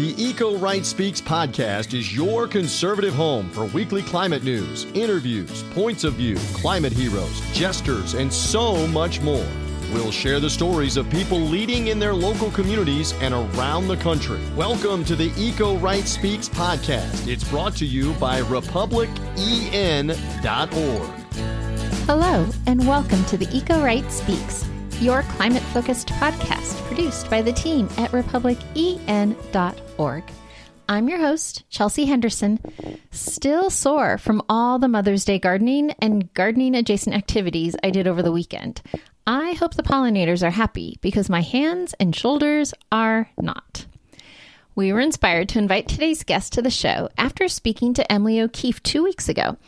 The Eco Right Speaks podcast is your conservative home for weekly climate news, interviews, points of view, climate heroes, jesters, and so much more. We'll share the stories of people leading in their local communities and around the country. Welcome to the Eco Right Speaks podcast. It's brought to you by RepublicEN.org. Hello, and welcome to the Eco Right Speaks your climate focused podcast produced by the team at republicen.org. I'm your host, Chelsea Henderson, still sore from all the Mother's Day gardening and gardening adjacent activities I did over the weekend. I hope the pollinators are happy because my hands and shoulders are not. We were inspired to invite today's guest to the show after speaking to Emily O'Keefe two weeks ago.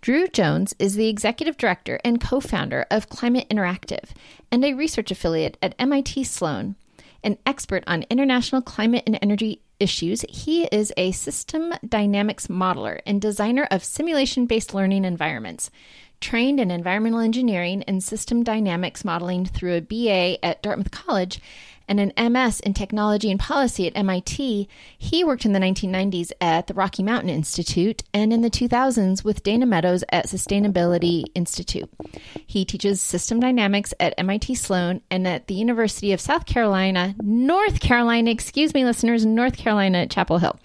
Drew Jones is the executive director and co founder of Climate Interactive and a research affiliate at MIT Sloan. An expert on international climate and energy issues, he is a system dynamics modeler and designer of simulation based learning environments. Trained in environmental engineering and system dynamics modeling through a BA at Dartmouth College, and an MS in technology and policy at MIT, he worked in the 1990s at the Rocky Mountain Institute and in the 2000s with Dana Meadows at Sustainability Institute. He teaches system dynamics at MIT Sloan and at the University of South Carolina, North Carolina, excuse me, listeners, North Carolina at Chapel Hill.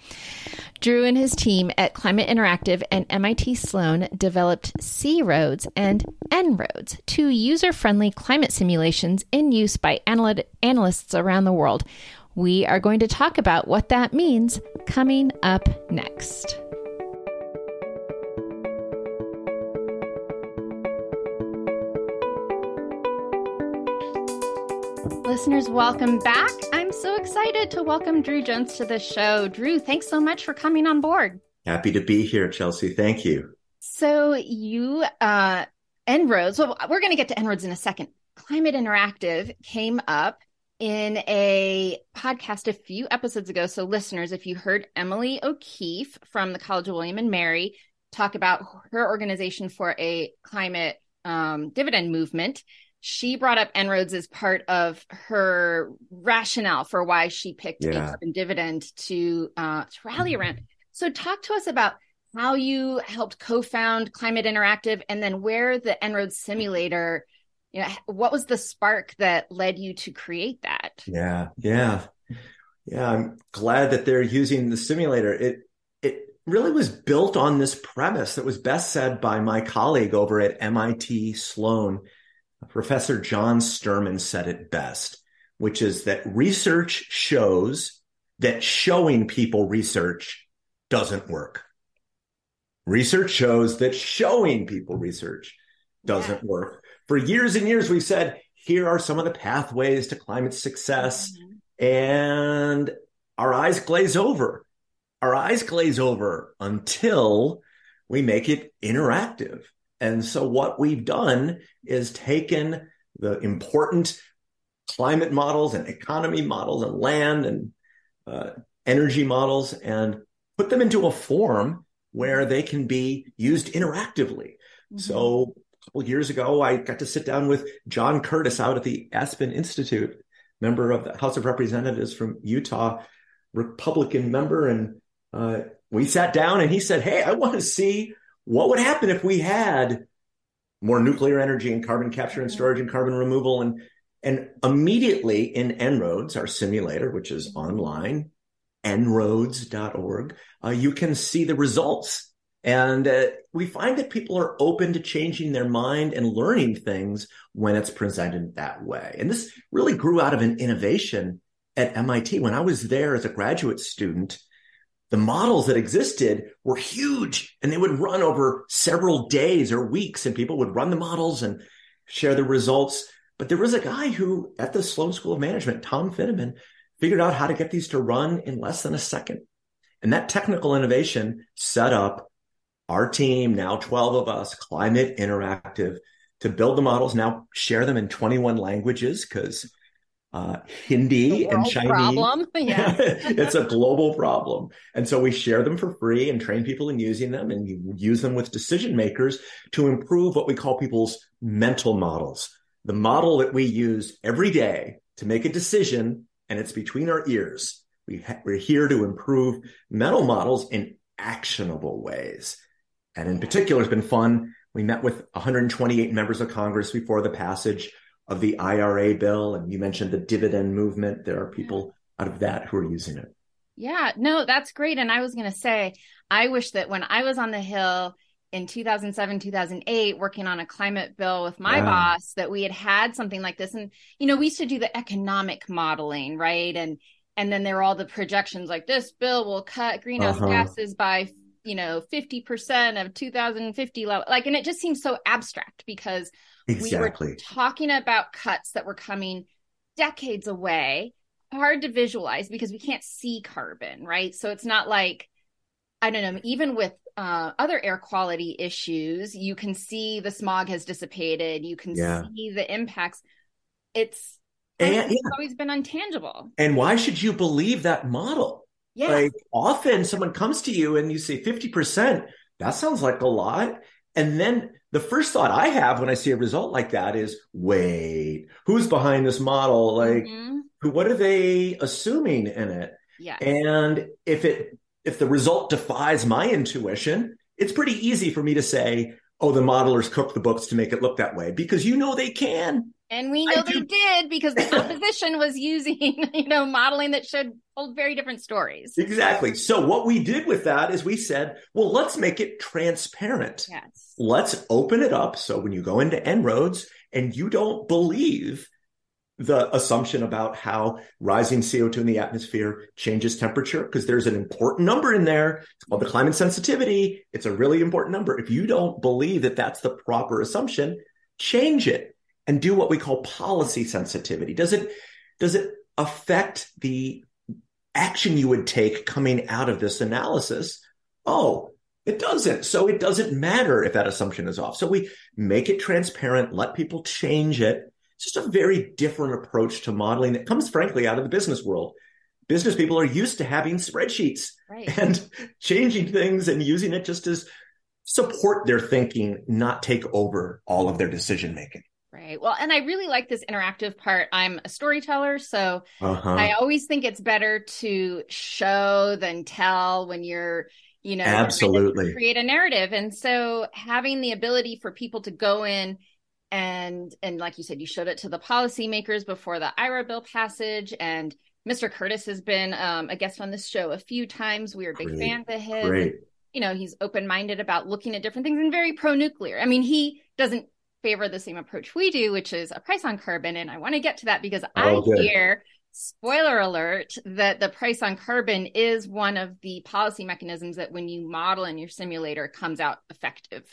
Drew and his team at Climate Interactive and MIT Sloan developed C-ROADS and En-ROADS, two user friendly climate simulations in use by analysts around the world. We are going to talk about what that means coming up next. Listeners, welcome back. So excited to welcome Drew Jones to the show. Drew, thanks so much for coming on board. Happy to be here, Chelsea. Thank you. So, you, uh, En-ROADS, well, we're going to get to En-ROADS in a second. Climate Interactive came up in a podcast a few episodes ago. So, listeners, if you heard Emily O'Keefe from the College of William and Mary talk about her organization for a climate um, dividend movement, she brought up En-ROADS as part of her rationale for why she picked yeah. a carbon dividend to uh, to rally mm-hmm. around. So, talk to us about how you helped co-found Climate Interactive, and then where the En-ROADS simulator. You know, what was the spark that led you to create that? Yeah, yeah, yeah. I'm glad that they're using the simulator. It it really was built on this premise that was best said by my colleague over at MIT Sloan Professor John Sterman said it best, which is that research shows that showing people research doesn't work. Research shows that showing people research doesn't yeah. work. For years and years, we've said, here are some of the pathways to climate success. Mm-hmm. And our eyes glaze over. Our eyes glaze over until we make it interactive. And so what we've done is taken the important climate models and economy models and land and uh, energy models and put them into a form where they can be used interactively. Mm-hmm. So a couple years ago, I got to sit down with John Curtis out at the Aspen Institute, member of the House of Representatives from Utah, Republican member. And uh, we sat down and he said, Hey, I want to see what would happen if we had more nuclear energy and carbon capture and storage and carbon removal and and immediately in En-ROADS, our simulator, which is online, enroads.org, uh, you can see the results. And uh, we find that people are open to changing their mind and learning things when it's presented that way. And this really grew out of an innovation at MIT. When I was there as a graduate student, the models that existed were huge and they would run over several days or weeks and people would run the models and share the results. But there was a guy who at the Sloan School of Management, Tom Fiddaman, figured out how to get these to run in less than a second. And that technical innovation set up our team, now 12 of us, Climate Interactive, to build the models, now share them in 21 languages because uh, Hindi and Chinese. Problem. Yeah. it's a global problem. And so we share them for free and train people in using them and use them with decision makers to improve what we call people's mental models. The model that we use every day to make a decision and it's between our ears. We ha- we're here to improve mental models in actionable ways. And in particular, it's been fun. We met with 128 members of Congress before the passage of the IRA bill. And you mentioned the dividend movement. There are people out of that who are using it. Yeah, no, that's great. And I was going to say, I wish that when I was on the Hill in 2007, 2008, working on a climate bill with my boss, that we had had something like this. And, you know, we used to do the economic modeling, right? And, and then there were all the projections like this bill will cut greenhouse uh-huh. gases by you know 50% of 2050 level like and it just seems so abstract because exactly. we were talking about cuts that were coming decades away hard to visualize because we can't see carbon right so it's not like i don't know even with uh, other air quality issues you can see the smog has dissipated you can yeah. see the impacts it's and, it's yeah. always been untangible and why should you believe that model yeah. Like often someone comes to you and you say 50%, that sounds like a lot. And then the first thought I have when I see a result like that is, wait, who's behind this model? Like, mm-hmm. who, what are they assuming in it? Yeah. And if it, if the result defies my intuition, it's pretty easy for me to say, oh, the modelers cooked the books to make it look that way because you know they can. And we know they did because the opposition was using, you know, modeling that showed very different stories. Exactly. So what we did with that is we said, well, let's make it transparent. Yes. Let's open it up. So when you go into En-ROADS and you don't believe the assumption about how rising CO2 in the atmosphere changes temperature, because there's an important number in there. It's called the climate sensitivity. It's a really important number. If you don't believe that that's the proper assumption, change it and do what we call policy sensitivity. Does it, does it affect the action you would take coming out of this analysis? Oh, it doesn't. So it doesn't matter if that assumption is off. So we make it transparent, let people change it. It's just a very different approach to modeling that comes frankly out of the business world. Business people are used to having spreadsheets right. and changing things and using it just as support their thinking, not take over all of their decision making. Right. Well, and I really like this interactive part. I'm a storyteller, so uh-huh. I always think it's better to show than tell when you're, you know, absolutely create a narrative. And so having the ability for people to go in and and like you said, you showed it to the policymakers before the IRA bill passage and Mr. Curtis has been um, a guest on this show a few times. We are big Great. fans of his. Great. You know, he's open minded about looking at different things and very pro nuclear. I mean, he doesn't favor the same approach we do, which is a price on carbon. And I want to get to that because oh, I good. hear, spoiler alert, that the price on carbon is one of the policy mechanisms that when you model in your simulator comes out effective.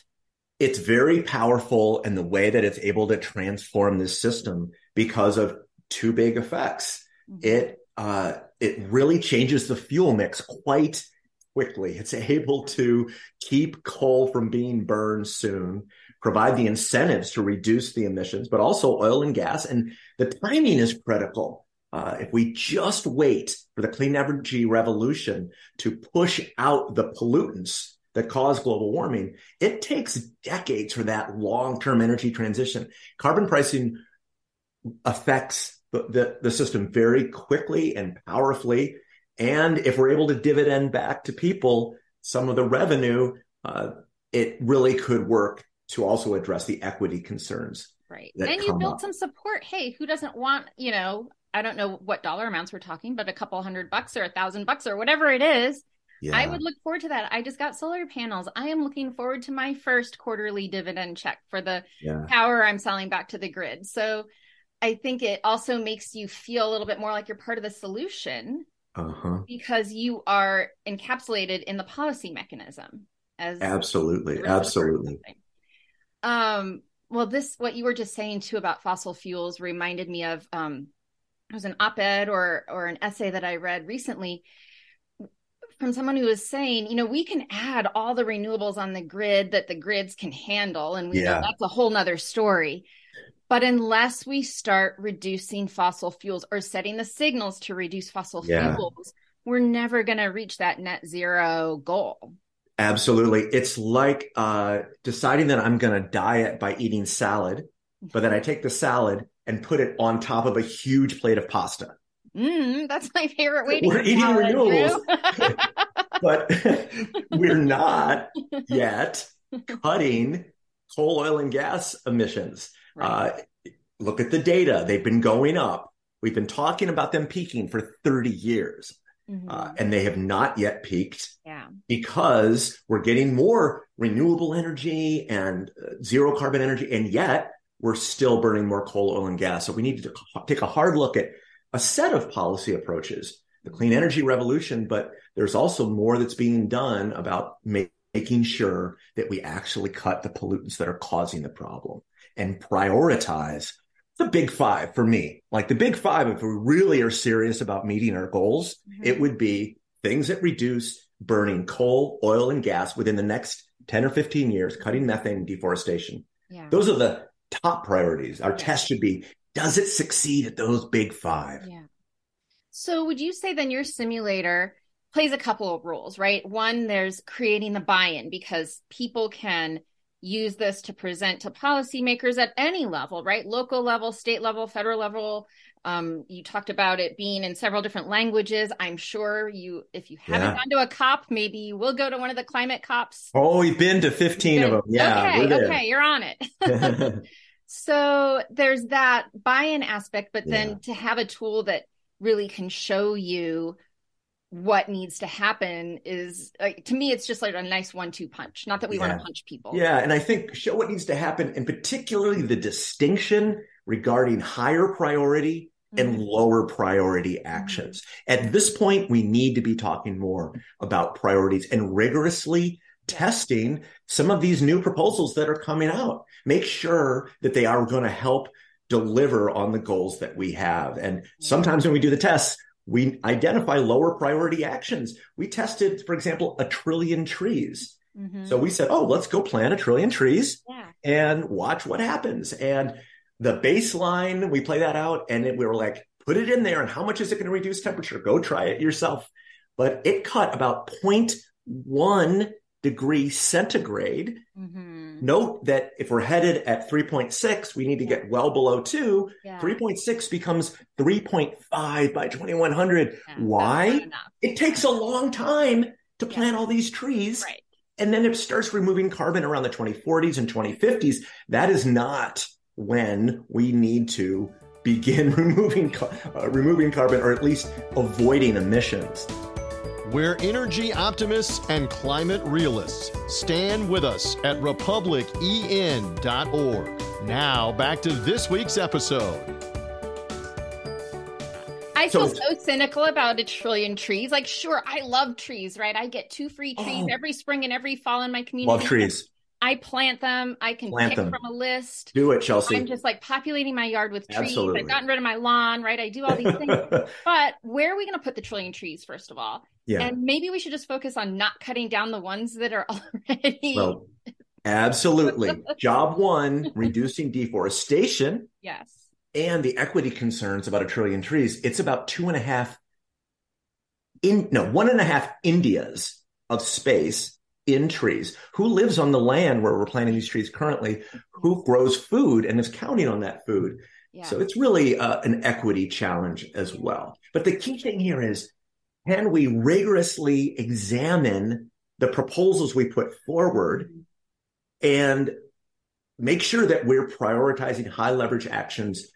It's very powerful in the way that it's able to transform this system because of two big effects. Mm-hmm. It uh, it really changes the fuel mix quite quickly. It's able to keep coal from being burned soon provide the incentives to reduce the emissions, but also oil and gas. And the timing is critical. Uh, if we just wait for the clean energy revolution to push out the pollutants that cause global warming, it takes decades for that long-term energy transition. Carbon pricing affects the, the, the system very quickly and powerfully. And if we're able to dividend back to people some of the revenue, uh, it really could work to also address the equity concerns. Right. And you built up. some support. Hey, who doesn't want, you know, I don't know what dollar amounts we're talking, but a couple hundred bucks or a thousand bucks or whatever it is. Yeah. I would look forward to that. I just got solar panels. I am looking forward to my first quarterly dividend check for the yeah. power I'm selling back to the grid. So I think it also makes you feel a little bit more like you're part of the solution uh-huh. because you are encapsulated in the policy mechanism. As absolutely, absolutely. Um, well, this what you were just saying too about fossil fuels reminded me of um, it was an op-ed or or an essay that I read recently from someone who was saying, you know, we can add all the renewables on the grid that the grids can handle, and we yeah. know that's a whole nother story. But unless we start reducing fossil fuels or setting the signals to reduce fossil yeah. fuels, we're never going to reach that net zero goal. Absolutely. It's like uh, deciding that I'm going to diet by eating salad, but then I take the salad and put it on top of a huge plate of pasta. Mm, that's my favorite way to we're eating renewables, but we're not yet cutting coal, oil, and gas emissions. Right. Uh, look at the data; they've been going up. We've been talking about them peaking for 30 years. Mm-hmm. Uh, and they have not yet peaked yeah. because we're getting more renewable energy and uh, zero carbon energy, and yet we're still burning more coal, oil, and gas. So we need to take a hard look at a set of policy approaches, the clean mm-hmm. energy revolution, but there's also more that's being done about making sure that we actually cut the pollutants that are causing the problem and prioritize the big five for me. Like the big five, if we really are serious about meeting our goals, mm-hmm. it would be things that reduce burning coal, oil, and gas within the next 10 or 15 years, cutting methane deforestation. Yeah. Those are the top priorities. Our yeah. test should be does it succeed at those big five? Yeah. So would you say then your simulator plays a couple of roles, right? One, there's creating the buy-in because people can use this to present to policymakers at any level, right? Local level, state level, federal level. Um, you talked about it being in several different languages. I'm sure you, if you haven't yeah. gone to a COP, maybe you will go to one of the climate COPs. Oh, we've been to 15 been, of them. Yeah. Okay. Okay. You're on it. so there's that buy-in aspect, but then yeah. to have a tool that really can show you what needs to happen is like to me it's just like a nice one-two punch. Not that we yeah. want to punch people. Yeah and i think show what needs to happen and particularly the distinction regarding higher priority and mm-hmm. lower priority actions. Mm-hmm. at this point we need to be talking more about priorities and rigorously testing some of these new proposals that are coming out. Make sure that they are going to help deliver on the goals that we have. And sometimes when we do the tests we identify lower priority actions. We tested, for example, a trillion trees. Mm-hmm. So we said, oh, let's go plant a trillion trees yeah. and watch what happens. And the baseline, we play that out and it, we were like, put it in there. And how much is it going to reduce temperature? Go try it yourself. But it cut about 0.1 degree centigrade. Mm-hmm. Note that if we're headed at 3.6, we need to get well below two. Yeah. 3.6 becomes 3.5 by 2100. Yeah, Why? It takes a long time to plant yeah. all these trees. Right. And then it starts removing carbon around the 2040s and 2050s. That is not when we need to begin removing uh, removing carbon or at least avoiding emissions. We're energy optimists and climate realists. Stand with us at republicen.org. Now, back to this week's episode. I feel so, so, cynical about a trillion trees. Like, sure, I love trees, right? I get two free trees oh, every spring and every fall in my community. Love trees. I plant them. I can plant pick them. from a list. Do it, Chelsea. I'm just like populating my yard with trees. Absolutely. I've gotten rid of my lawn, right? I do all these things. but where are we going to put the trillion trees, first of all? Yeah. And maybe we should just focus on not cutting down the ones that are already. Well, absolutely. Job one, reducing deforestation. Yes. And the equity concerns about a trillion trees. It's about two and a half in no one and a half Indias of space in trees. Who lives on the land where we're planting these trees currently? Who grows food and is counting on that food? Yeah. So it's really uh, an equity challenge as well. But the key thing here is can we rigorously examine the proposals we put forward and make sure that we're prioritizing high leverage actions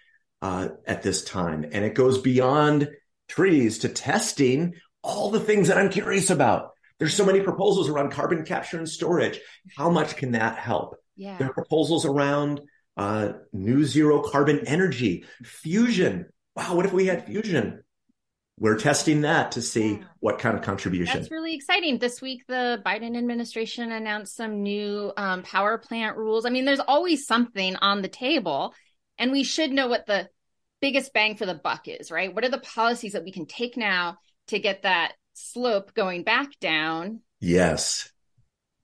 uh, at this time? And it goes beyond trees to testing all the things that I'm curious about. There's so many proposals around carbon capture and storage. How much can that help? Yeah. There are proposals around uh, new zero carbon energy, fusion. Wow, what if we had fusion? we're testing that to see yeah. what kind of contribution. That's really exciting. This week, the Biden administration announced some new um, power plant rules. I mean, there's always something on the table, and we should know what the biggest bang for the buck is, right? What are the policies that we can take now to get that slope going back down? Yes.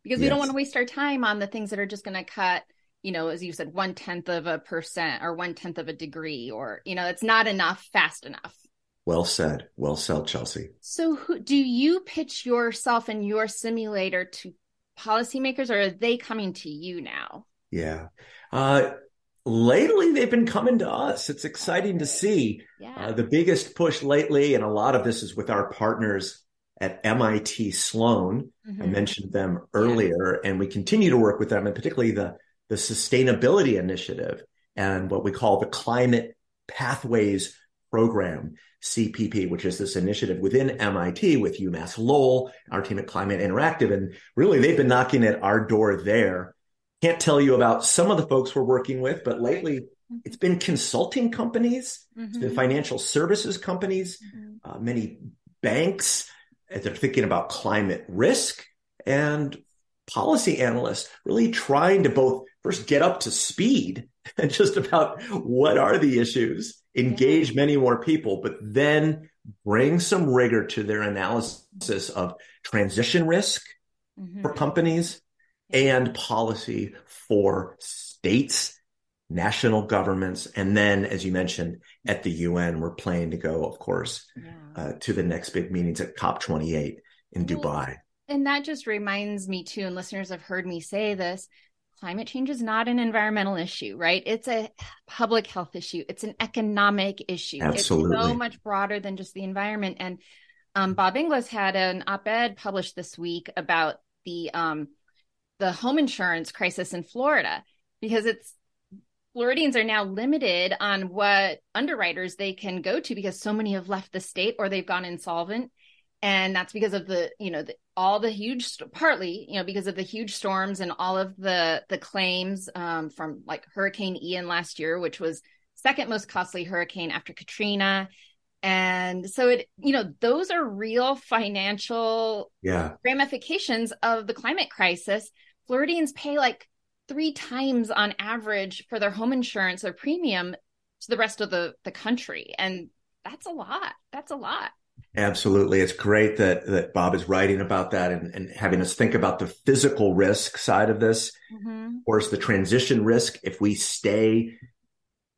Because we yes. don't want to waste our time on the things that are just going to cut you know, as you said, one tenth of a percent or one tenth of a degree, or, you know, it's not enough fast enough. Well said. Well said, Chelsea. So, who, do you pitch yourself and your simulator to policymakers, or are they coming to you now? Yeah. Uh, lately they've been coming to us. It's exciting to see. Yeah. Uh, the biggest push lately, and a lot of this is with our partners at MIT Sloan. Mm-hmm. I mentioned them earlier, yeah. and we continue to work with them, and particularly the the sustainability initiative and what we call the climate pathways program cpp which is this initiative within mit with umass lowell our team at climate interactive and really they've been knocking at our door there can't tell you about some of the folks we're working with but lately it's been consulting companies mm-hmm. it's been mm-hmm. financial services companies mm-hmm. uh, many banks they're thinking about climate risk and policy analysts really trying to both first get up to speed and just about what are the issues, engage many more people, but then bring some rigor to their analysis of transition risk mm-hmm. for companies and policy for states, national governments. And then, as you mentioned, at the UN, we're planning to go, of course, yeah. uh, to the next big meetings at COP28 in Dubai. And that just reminds me too, and listeners have heard me say this climate change is not an environmental issue, right? It's a public health issue. It's an economic issue. Absolutely. It's so much broader than just the environment. And um, Bob Inglis had an op-ed published this week about the um, the home insurance crisis in Florida because it's Floridians are now limited on what underwriters they can go to because so many have left the state or they've gone insolvent. And that's because of the you know the, all the huge partly you know because of the huge storms and all of the the claims um, from like hurricane ian last year which was second most costly hurricane after katrina. And so it you know those are real financial yeah. ramifications of the climate crisis. Floridians pay like three times on average for their home insurance or premium to the rest of the the country and that's a lot that's a lot Absolutely. It's great that, that Bob is writing about that and, and having us think about the physical risk side of this. Mm-hmm. Of course, the transition risk, if we stay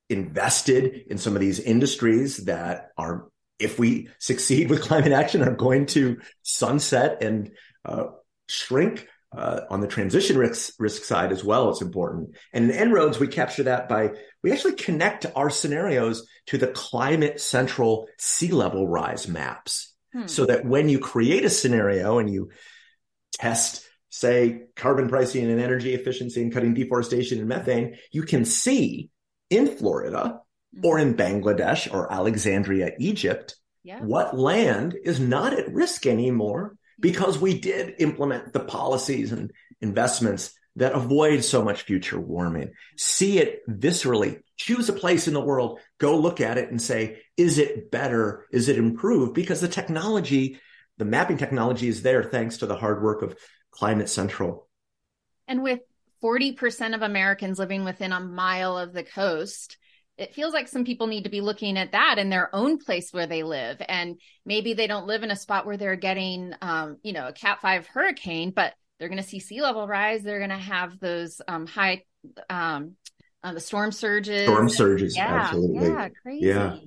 invested in some of these industries that are, if we succeed with climate action, are going to sunset and uh, shrink uh, on the transition risk, risk side as well, it's important. And in En-ROADS, we capture that by, we actually connect our scenarios to the climate central sea level rise maps. Hmm. So that when you create a scenario and you test, say, carbon pricing and energy efficiency and cutting deforestation and methane, you can see in Florida hmm. or in Bangladesh or Alexandria, Egypt, yeah. what land is not at risk anymore because we did implement the policies and investments that avoid so much future warming. See it viscerally, choose a place in the world, go look at it and say, is it better? Is it improved? Because the technology, the mapping technology is there thanks to the hard work of Climate Central. And with 40% of Americans living within a mile of the coast, it feels like some people need to be looking at that in their own place where they live. And maybe they don't live in a spot where they're getting um, you know a cat 5 hurricane but they're going to see sea level rise. They're going to have those um, high um, uh, the storm surges. Storm surges yeah, absolutely. yeah crazy. Yeah.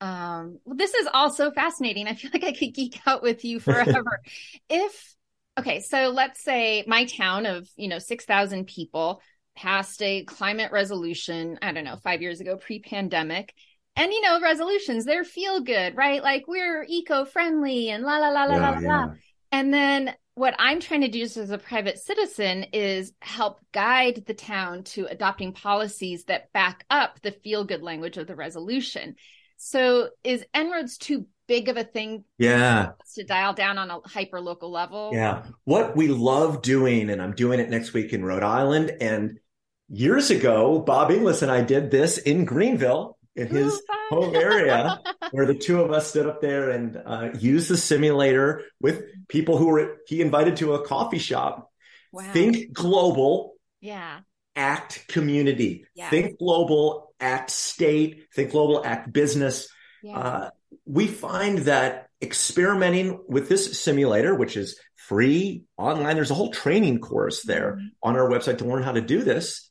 Um, well, this is all so fascinating. I feel like I could geek out with you forever. if okay, so let's say my town of you know six thousand people passed a climate resolution, I don't know, five years ago, pre pandemic. And, you know, resolutions, they're feel good, right? Like we're eco friendly and la, la, la, la, yeah, la, yeah. la. And then what I'm trying to do just as a private citizen is help guide the town to adopting policies that back up the feel good language of the resolution. So is En-ROADS too big of a thing yeah to dial down on a hyper local level yeah what we love doing and i'm doing it next week in rhode island and years ago, Bob Inglis and I did this in Greenville in his home area where the two of us stood up there and uh, used the simulator with people who were he invited to a coffee shop. Wow. Think global. Yeah. Act community. Yeah. Think global, act state, think global, act business. Yeah. Uh, we find that experimenting with this simulator, which is free online, there's a whole training course there mm-hmm. on our website to learn how to do this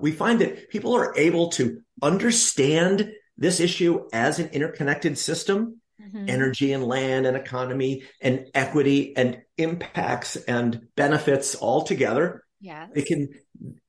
we find that people are able to understand this issue as an interconnected system mm-hmm. energy and land and economy and equity and impacts and benefits all together yeah they can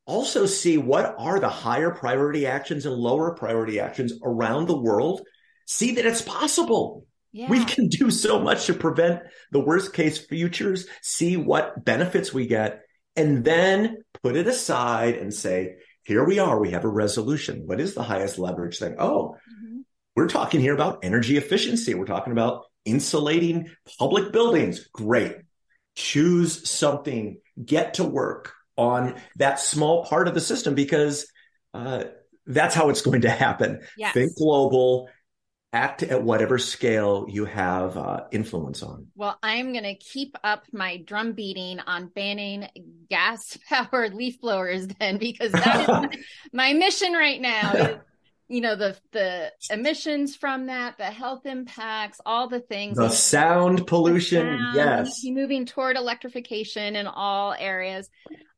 also see what are the higher priority actions and lower priority actions around the world. See that it's possible. Yeah. We can do so much to prevent the worst case futures, see what benefits we get, and then put it aside and say, here we are. We have a resolution. What is the highest leverage thing? Oh, mm-hmm. we're talking here about energy efficiency. We're talking about insulating public buildings. Great. Choose something, get to work on that small part of the system because uh, that's how it's going to happen. Yes. Think global, act at whatever scale you have uh, influence on. Well, I'm going to keep up my drum beating on banning gas powered leaf blowers then, because that is my, my mission right now. Is, you know the the emissions from that, the health impacts, all the things. The sound pollution, the sound, yes. Moving toward electrification in all areas.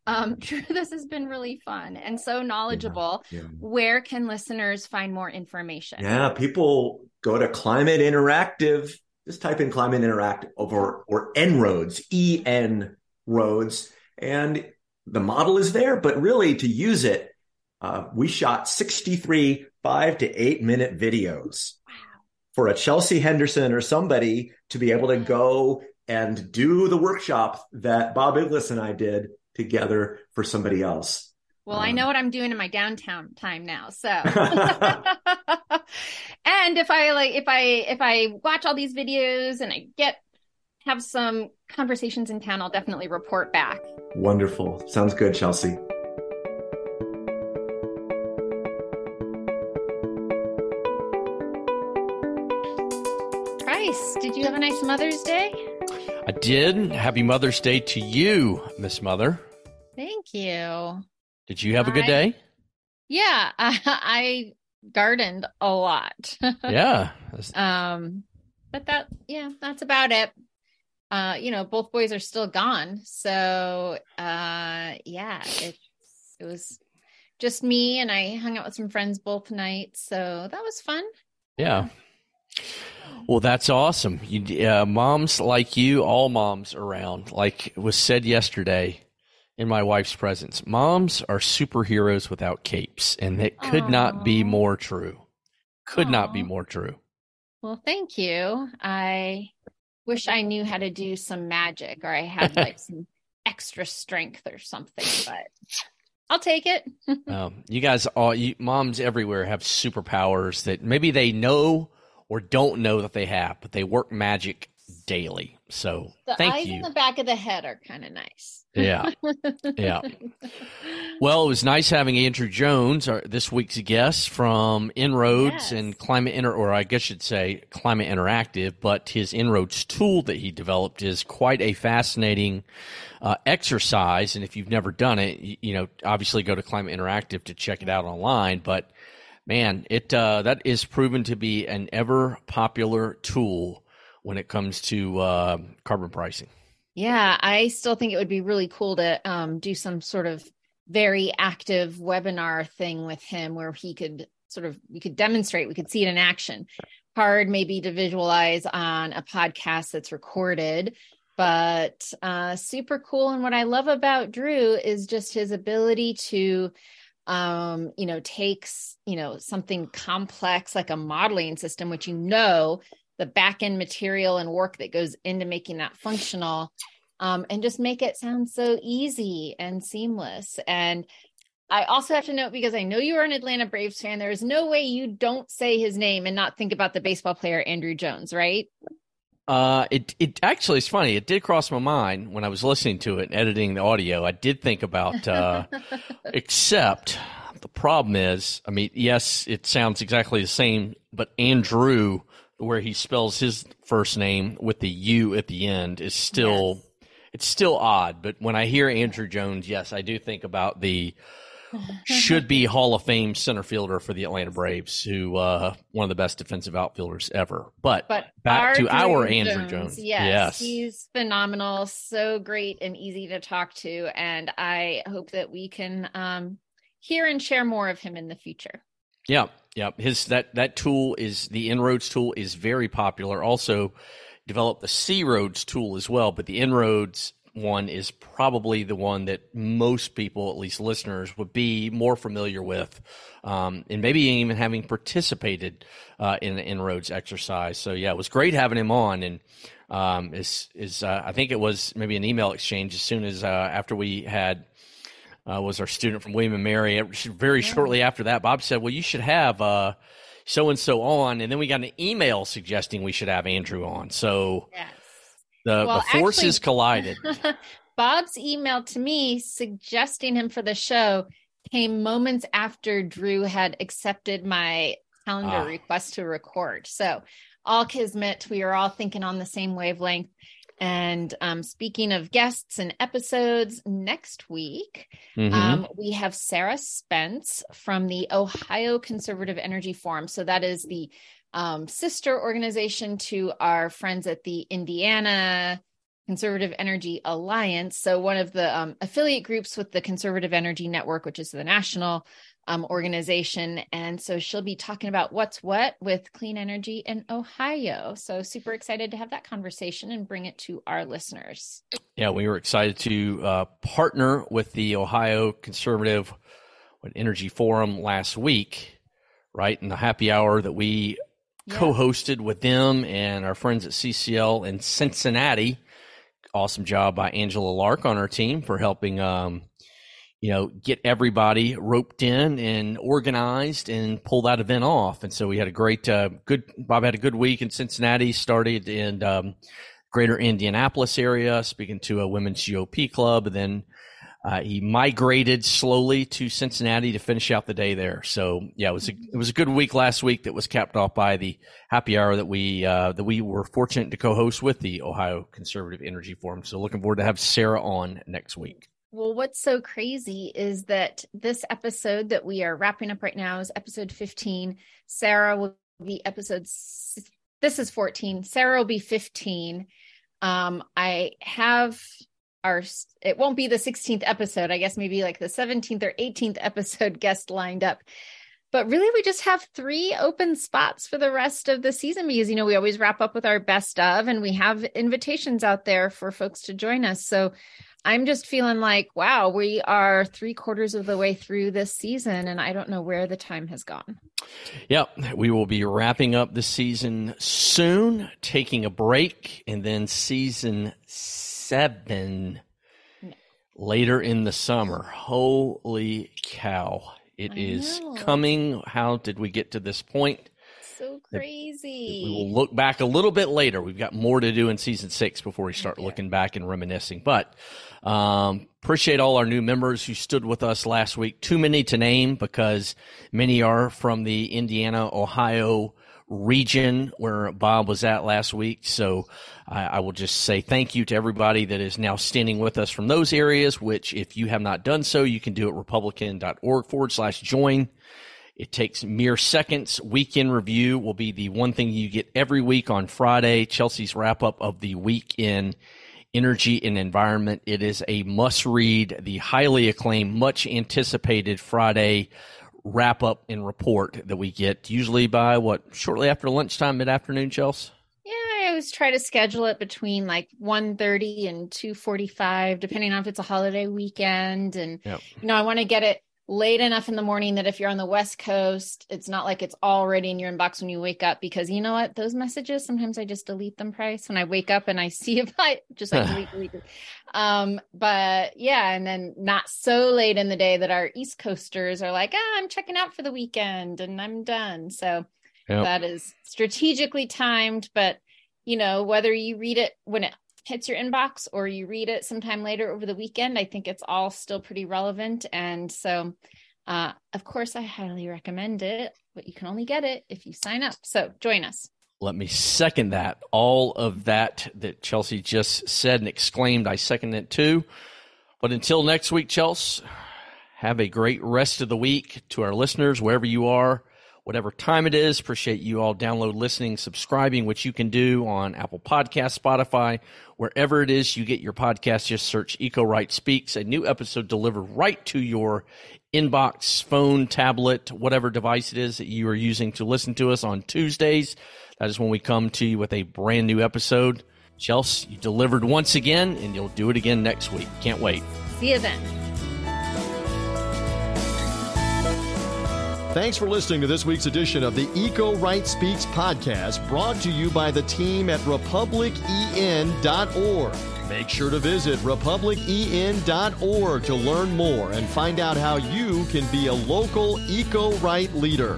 Um, Drew, this has been really fun and so knowledgeable. Yeah, yeah. Where can listeners find more information? Yeah, people go to Climate Interactive. Just type in Climate Interactive or or En-ROADS, E N roads, and the model is there. But really, to use it, uh, we shot 63 five to eight minute videos wow. for a Chelsea Henderson or somebody to be able to go and do the workshop that Bob Inglis and I did together for somebody else. Well, um, I know what I'm doing in my downtown time now. So, and if I like, if I, if I watch all these videos and I get, have some conversations in town, I'll definitely report back. Wonderful. Sounds good, Chelsea. Bryce, did you have a nice Mother's Day? I did. Happy Mother's Day to you, Miss Mother. You. Did you have a good day? Yeah, I, I gardened a lot. yeah. Um, but that yeah, that's about it. Uh, you know, both boys are still gone, so uh, yeah, it it was just me, and I hung out with some friends both nights, so that was fun. Yeah. Well, that's awesome. You, uh, moms like you, all moms around, like was said yesterday in my wife's presence. Moms are superheroes without capes, and it could Aww. not be more true. Could Aww. not be more true. Well, thank you. I wish I knew how to do some magic or I had like some extra strength or something, but I'll take it. um, you guys, all you, moms everywhere have superpowers that maybe they know or don't know that they have, but they work magic daily. So the thank eyes you. in the back of the head are kind of nice. Yeah, yeah. Well, it was nice having Andrew Jones, our, this week's guest from En-ROADS yes. and Climate Inter, or I guess you'd say Climate Interactive. But his En-ROADS tool that he developed is quite a fascinating uh, exercise. And if you've never done it, you, you, know, obviously go to Climate Interactive to check it out online. But man, it uh, that is proven to be an ever popular tool when it comes to uh, carbon pricing. Yeah, I still think it would be really cool to um, do some sort of very active webinar thing with him where he could sort of we could demonstrate, we could see it in action. Hard maybe to visualize on a podcast that's recorded, but uh, super cool. And what I love about Drew is just his ability to um you know takes you know something complex like a modeling system which you know the back end material and work that goes into making that functional um, and just make it sound so easy and seamless. And I also have to note because I know you are an Atlanta Braves fan, there is no way you don't say his name and not think about the baseball player Andruw Jones, right? Uh, it it actually is funny. It did cross my mind when I was listening to it and editing the audio. I did think about, uh, except the problem is, I mean, yes, it sounds exactly the same, but Andruw where he spells his first name with the U at the end is still yes. it's still odd. But when I hear Andrew Jones, yes, I do think about the should be Hall of Fame center fielder for the Atlanta Braves, who uh, one of the best defensive outfielders ever. But, but back to our Jones, Jones. Yes, yes, he's phenomenal, so great and easy to talk to, and I hope that we can um, hear and share more of him in the future. Yeah, yeah. His that that tool is the En-ROADS tool is very popular. Also, developed the C-ROADS tool as well, but the En-ROADS one is probably the one that most people, at least listeners, would be more familiar with, um, and maybe even having participated uh, in the En-ROADS exercise. So yeah, it was great having him on, and um, is is uh, I think it was maybe an email exchange as soon as uh, after we had. Uh, was our student from William and Mary. Very shortly after that, Bob said, "Well, you should have so and so on," and then we got an email suggesting we should have Andrew on. So yes. The, well, the forces actually, collided. Bob's email to me suggesting him for the show came moments after Drew had accepted my calendar ah. request to record. So, all kismet, we are all thinking on the same wavelength. And um, speaking of guests and episodes, next week mm-hmm. um, we have Sarah Spence from the Ohio Conservative Energy Forum. So that is the um, sister organization to our friends at the Indiana Conservative Energy Alliance. So, one of the um, affiliate groups with the Conservative Energy Network, which is the national um, organization. And so, she'll be talking about what's what with clean energy in Ohio. So, super excited to have that conversation and bring it to our listeners. Yeah, we were excited to uh, partner with the Ohio Conservative Energy Forum last week, right? In the happy hour that we yeah. co-hosted with them and our friends at CCL in Cincinnati. Awesome job by Angela Lark on our team for helping, um, you know, get everybody roped in and organized and pull that event off. And so we had a great, uh, good. Bob had a good week in Cincinnati. Started in um, Greater Indianapolis area, speaking to a women's GOP club, and then uh, he migrated slowly to Cincinnati to finish out the day there. So yeah, it was a, it was a good week last week that was capped off by the happy hour that we uh, that we were fortunate to co-host with the Ohio Conservative Energy Forum. So looking forward to have Sarah on next week. Well, what's so crazy is that this episode that we are wrapping up right now is episode 15. Sarah will be episode. This is 14. Sarah will be 15. Um, I have our it won't be the 16th episode i guess maybe like the 17th or 18th episode guest lined up but really we just have three open spots for the rest of the season because you know we always wrap up with our best of and we have invitations out there for folks to join us so i'm just feeling like wow we are three quarters of the way through this season and i don't know where the time has gone Yep, we will be wrapping up the season soon, taking a break, and then season seven later in the summer. Holy cow. It is coming. How did we get to this point? So crazy. We will look back a little bit later. We've got more to do in season six before we start okay. looking back and reminiscing. But um, appreciate all our new members who stood with us last week. Too many to name because many are from the Indiana, Ohio, region where Bob was at last week. So I, I, will just say thank you to everybody that is now standing with us from those areas, which if you have not done so, you can do it republicen.org forward slash join. It takes mere seconds. Weekend review will be the one thing you get every week on Friday. Chelsea's wrap up of the week in energy and environment. It is a must read, the highly acclaimed, much anticipated Friday wrap up and report that we get usually by what shortly after lunchtime, mid afternoon, Chelsea. Yeah, I always try to schedule it between like 1.30 and 2.45, depending on if it's a holiday weekend. And, yep. you know, I want to get it late enough in the morning that if you're on the West Coast, it's not like it's already in your inbox when you wake up because you know what? Those messages, sometimes I just delete them price when I wake up and I see if I just like delete, delete. Um, but yeah, and then not so late in the day that our East Coasters are like, ah, I'm checking out for the weekend and I'm done. So yep. that is strategically timed, but you know, whether you read it when it hits your inbox or you read it sometime later over the weekend, I think it's all still pretty relevant. And so, uh, of course, I highly recommend it, but you can only get it if you sign up. So join us. Let me second that. All of that that Chelsea just said and exclaimed, I second it too. But until next week, Chelsea, have a great rest of the week to our listeners, wherever you are whatever time it is. Appreciate you all download, listening, subscribing, which you can do on Apple Podcast, Spotify, wherever it is you get your podcast. Just search Eco Right Speaks, a new episode delivered right to your inbox, phone, tablet, whatever device it is that you are using to listen to us on Tuesdays. That is when we come to you with a brand new episode. Chelsea, you delivered once again, and you'll do it again next week. Can't wait. See you then. Thanks for listening to this week's edition of the Eco Right Speaks podcast, brought to you by the team at republicen.org. Make sure to visit republicen.org to learn more and find out how you can be a local eco right leader.